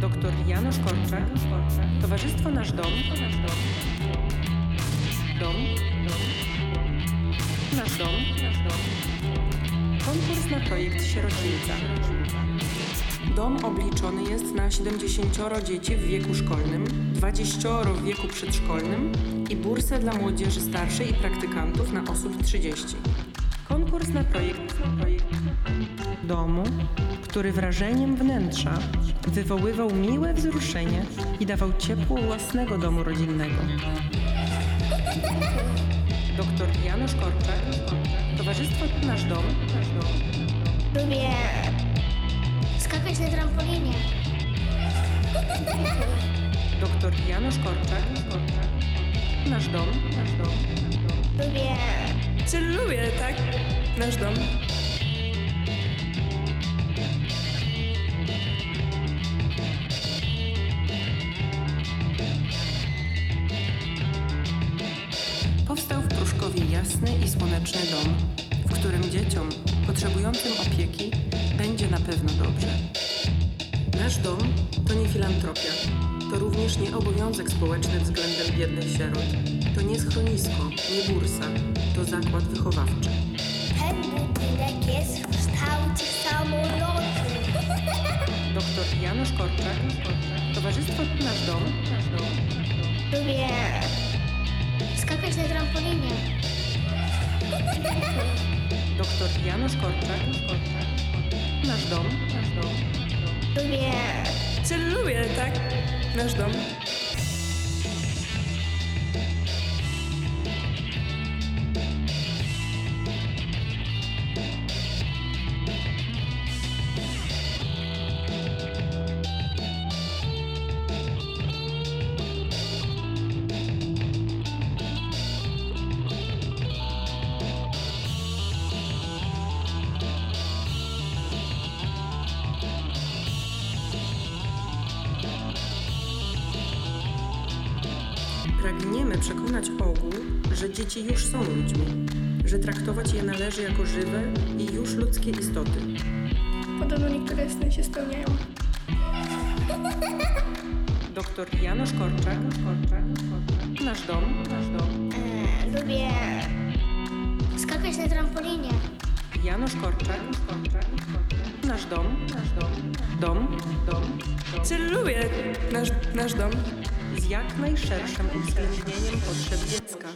Doktor Janusz Korczak. Towarzystwo Nasz Dom. Dom. Nasz Dom. Konkurs na projekt Sierocińca. Dom obliczony jest na 70 dzieci w wieku szkolnym, 20 w wieku przedszkolnym i bursę dla młodzieży starszej i praktykantów na osób 30. Konkurs na projekt domu, który wrażeniem wnętrza wywoływał miłe wzruszenie i dawał ciepło własnego domu rodzinnego. Doktor Janusz Korczak, Towarzystwo Nasz Dom, Lubię skakać na trampolinie. Doktor Janusz Korczak, Nasz Dom, Nasz Dom. Lubię Czy lubię, tak? Nasz dom. Powstał w Pruszkowie jasny i słoneczny dom, w którym dzieciom potrzebującym opieki będzie na pewno dobrze. Nasz dom to nie filantropia, to również nie obowiązek społeczny względem biednych sierot. To nie schronisko, nie bursa, to zakład wychowawczy. ten budynek jest w kształcie samolotu. Doktor Janusz Korczak, Towarzystwo Nasz Dom, Lubię skakać na trampolinie. Doktor Janusz Korczak, Nasz Dom, Nasz Dom. Lubię Czy lubię, tak? Nasz dom. Pragniemy przekonać ogół, że dzieci już są ludźmi, że traktować je należy jako żywe i już ludzkie istoty. Podobno niektóre sny się spełniają. Doktor Janusz Korczak, Nasz Dom, Nasz Dom. e, lubię skakać na trampolinie. Janusz Korczak, Nasz Dom, Nasz Dom. Dom, dom, lubię nasz, nasz dom? Z jak najszerszym uwzględnieniem potrzeb dziecka.